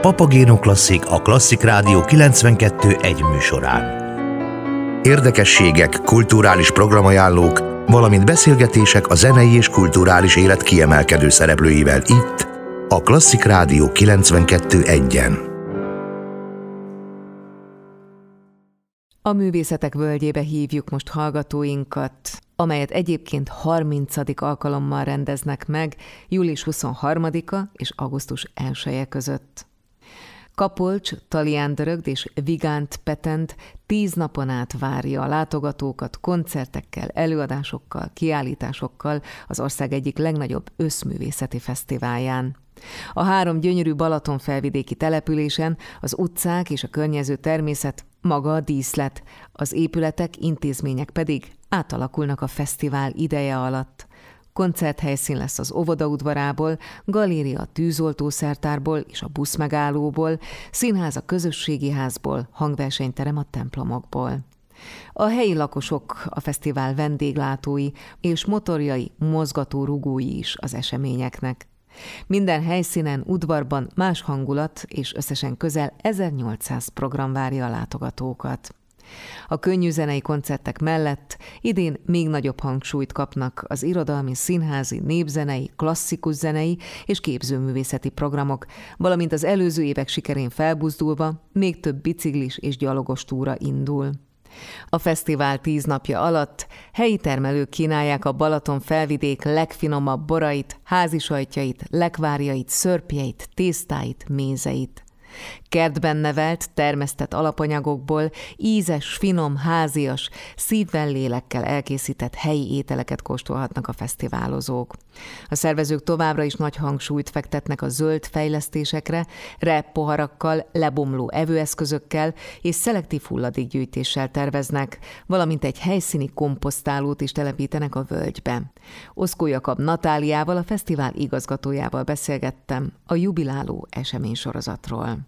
Papagéno Klasszik a Klasszik Rádió 92 egy műsorán. Érdekességek, kulturális programajánlók, valamint beszélgetések a zenei és kulturális élet kiemelkedő szereplőivel itt, a Klasszik Rádió 92 egyen. A művészetek völgyébe hívjuk most hallgatóinkat, amelyet egyébként 30. alkalommal rendeznek meg július 23-a és augusztus 1 között. Kapolcs, Talián Dörögd és Vigánt Petent tíz napon át várja a látogatókat koncertekkel, előadásokkal, kiállításokkal az ország egyik legnagyobb összművészeti fesztiválján. A három gyönyörű Balaton felvidéki településen az utcák és a környező természet maga a díszlet, az épületek, intézmények pedig átalakulnak a fesztivál ideje alatt. Koncerthelyszín lesz az óvoda udvarából, galéria a tűzoltószertárból és a buszmegállóból, színház a közösségi házból, hangversenyterem a templomokból. A helyi lakosok, a fesztivál vendéglátói és motorjai, mozgató rugói is az eseményeknek. Minden helyszínen, udvarban más hangulat, és összesen közel 1800 program várja a látogatókat. A könnyű zenei koncertek mellett idén még nagyobb hangsúlyt kapnak az irodalmi, színházi, népzenei, klasszikus zenei és képzőművészeti programok, valamint az előző évek sikerén felbuzdulva még több biciklis és gyalogos túra indul. A fesztivál tíz napja alatt helyi termelők kínálják a Balaton felvidék legfinomabb borait, házisajtjait, lekvárjait, szörpjeit, tésztáit, mézeit. Kertben nevelt, termesztett alapanyagokból ízes, finom, házias, szívvel lélekkel elkészített helyi ételeket kóstolhatnak a fesztiválozók. A szervezők továbbra is nagy hangsúlyt fektetnek a zöld fejlesztésekre, rep poharakkal, lebomló evőeszközökkel és szelektív hulladékgyűjtéssel terveznek, valamint egy helyszíni komposztálót is telepítenek a völgybe. Oszkó Jakab Natáliával, a fesztivál igazgatójával beszélgettem a jubiláló eseménysorozatról.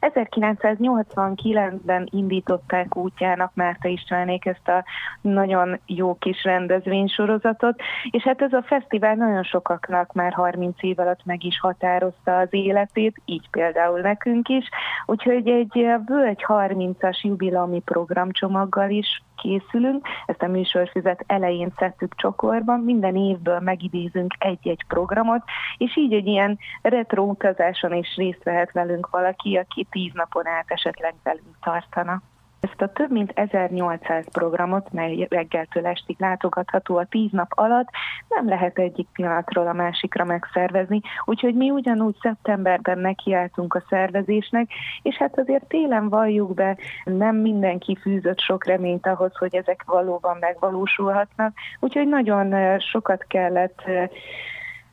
1989-ben indították útjának Márta Istvánék ezt a nagyon jó kis rendezvénysorozatot, és hát ez a fesztivál nagyon sokaknak már 30 év alatt meg is határozta az életét, így például nekünk is, úgyhogy egy Völgy 30-as jubilami programcsomaggal is készülünk, ezt a műsorfüzet elején szedtük csokorban, minden évből megidézünk egy-egy programot, és így egy ilyen retro utazáson is részt vehet velünk valaki, aki tíz napon át esetleg velünk tartana. Ezt a több mint 1800 programot, mely reggeltől estig látogatható a 10 nap alatt, nem lehet egyik pillanatról a másikra megszervezni, úgyhogy mi ugyanúgy szeptemberben nekiálltunk a szervezésnek, és hát azért télen valljuk be, nem mindenki fűzött sok reményt ahhoz, hogy ezek valóban megvalósulhatnak, úgyhogy nagyon sokat kellett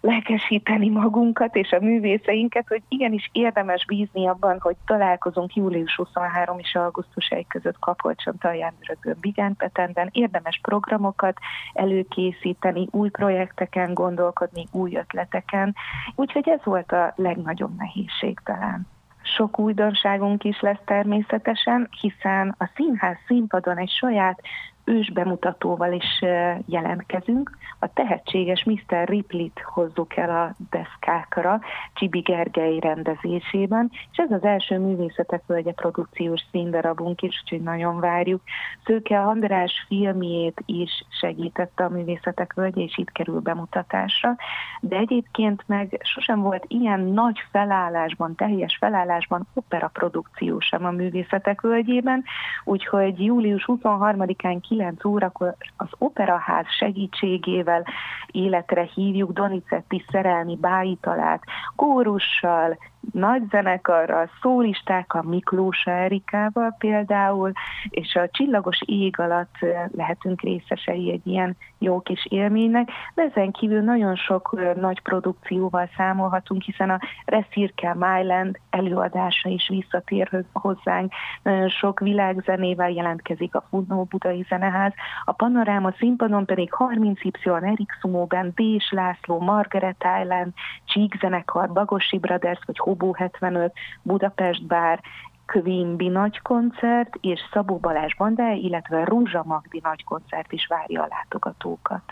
lelkesíteni magunkat és a művészeinket, hogy igenis érdemes bízni abban, hogy találkozunk július 23 és augusztus 1 között Kapolcson, Talján, Rögön, Bigánpetenden. Érdemes programokat előkészíteni, új projekteken gondolkodni, új ötleteken. Úgyhogy ez volt a legnagyobb nehézség talán. Sok újdonságunk is lesz természetesen, hiszen a színház színpadon egy saját ős bemutatóval is jelentkezünk. A tehetséges Mr. Ripley-t hozzuk el a deszkákra Csibi Gergely rendezésében, és ez az első Művészetek Völgye produkciós színdarabunk is, úgyhogy nagyon várjuk. Szőke András filmjét is segítette a Művészetek Völgye, és itt kerül bemutatásra, de egyébként meg sosem volt ilyen nagy felállásban, teljes felállásban opera produkció sem a Művészetek Völgyében, úgyhogy július 23-án 9 órakor az Operaház segítségével életre hívjuk Donizetti szerelmi bájitalát, kórussal, nagy zenekarral, szólistákkal, Miklós Erikával például, és a csillagos ég alatt lehetünk részesei egy ilyen jó kis élménynek, de ezen kívül nagyon sok nagy produkcióval számolhatunk, hiszen a Reszirke Myland előadása is visszatér hozzánk, nagyon sok világzenével jelentkezik a Funó Budai Zeneház, a Panoráma színpadon pedig 30Y, Erik Sumóben, Dés László, Margaret Island, Csík zenekar, Bagosi Brothers vagy Hobó 75, Budapest Bár, Kvimbi nagy koncert és Szabó Balázs Bandá, illetve Rúzsa Magdi nagy koncert is várja a látogatókat.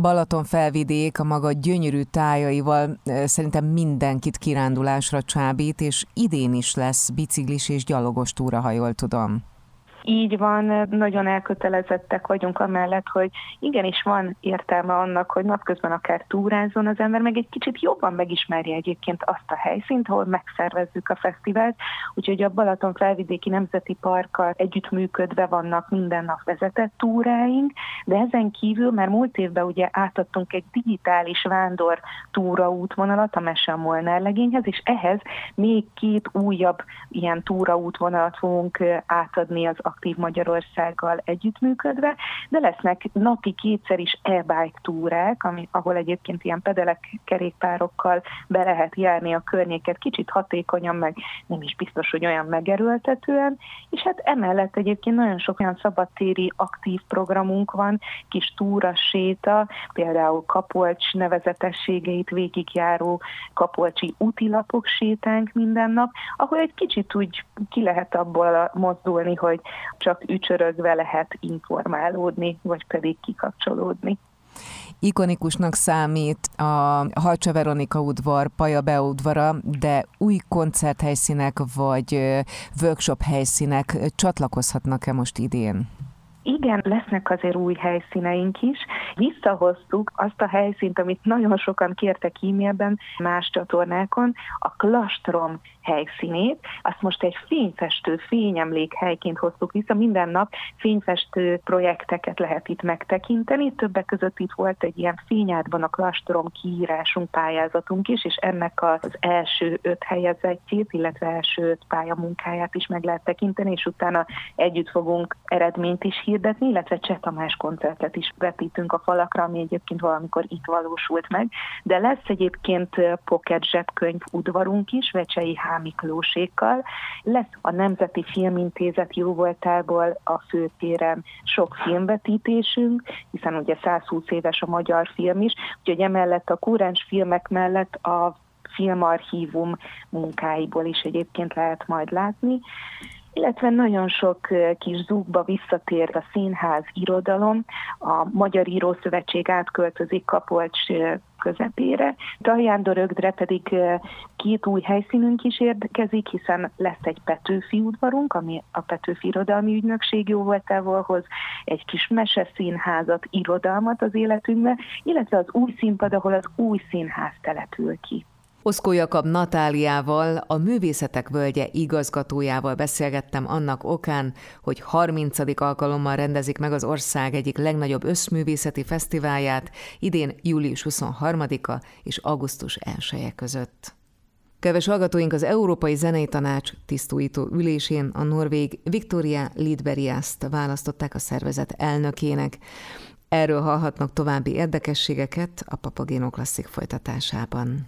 Balaton felvidék a maga gyönyörű tájaival szerintem mindenkit kirándulásra csábít, és idén is lesz biciklis és gyalogos túra, ha jól tudom. Így van, nagyon elkötelezettek vagyunk amellett, hogy igenis van értelme annak, hogy napközben akár túrázzon az ember, meg egy kicsit jobban megismerje egyébként azt a helyszínt, ahol megszervezzük a fesztivált. Úgyhogy a Balaton felvidéki nemzeti parkkal együttműködve vannak minden nap vezetett túráink, de ezen kívül már múlt évben ugye átadtunk egy digitális vándor túra útvonalat a Mese Molnár legényhez, és ehhez még két újabb ilyen túra útvonalat fogunk átadni az Aktív Magyarországgal együttműködve, de lesznek napi kétszer is e-bike túrák, ami, ahol egyébként ilyen pedelek kerékpárokkal be lehet járni a környéket kicsit hatékonyan, meg nem is biztos, hogy olyan megerőltetően, és hát emellett egyébként nagyon sok olyan szabadtéri aktív programunk van, kis túra, séta, például Kapolcs nevezetességeit végigjáró Kapolcsi útilapok sétánk minden nap, ahol egy kicsit úgy ki lehet abból mozdulni, hogy csak ücsörögve lehet informálódni, vagy pedig kikapcsolódni ikonikusnak számít a Halcsa Veronika udvar, Paja beudvara, de új koncerthelyszínek vagy workshop helyszínek csatlakozhatnak-e most idén? Igen, lesznek azért új helyszíneink is. Visszahoztuk azt a helyszínt, amit nagyon sokan kértek e-mailben más csatornákon, a Klastrom helyszínét. Azt most egy fényfestő, fényemlék helyként hoztuk vissza. Minden nap fényfestő projekteket lehet itt megtekinteni. Többek között itt volt egy ilyen fényádban a klastrom kiírásunk, pályázatunk is, és ennek az első öt helyezettjét, illetve első öt pályamunkáját is meg lehet tekinteni, és utána együtt fogunk eredményt is hirdetni, illetve Cseh Tamás koncertet is vetítünk a falakra, ami egyébként valamikor itt valósult meg. De lesz egyébként pocket zsebkönyv udvarunk is, Vecsei H. Miklósékkal. Lesz a Nemzeti Filmintézet jóvoltából a főtéren sok filmvetítésünk, hiszen ugye 120 éves a magyar film is, úgyhogy emellett a kúrens filmek mellett a filmarchívum munkáiból is egyébként lehet majd látni illetve nagyon sok kis zúgba visszatér a színház irodalom, a Magyar Írószövetség átköltözik Kapolcs közepére. Daljándor Ögdre pedig két új helyszínünk is érkezik, hiszen lesz egy Petőfi udvarunk, ami a Petőfi Irodalmi Ügynökség jó voltával hoz egy kis meseszínházat, irodalmat az életünkbe, illetve az új színpad, ahol az új színház települ ki. Oszkó Jakab Natáliával, a Művészetek Völgye igazgatójával beszélgettem annak okán, hogy 30. alkalommal rendezik meg az ország egyik legnagyobb összművészeti fesztiválját, idén július 23-a és augusztus 1 -e között. Keves hallgatóink az Európai Zenei Tanács tisztújító ülésén a norvég Victoria Lidberiaszt választották a szervezet elnökének. Erről hallhatnak további érdekességeket a Papagéno Klasszik folytatásában.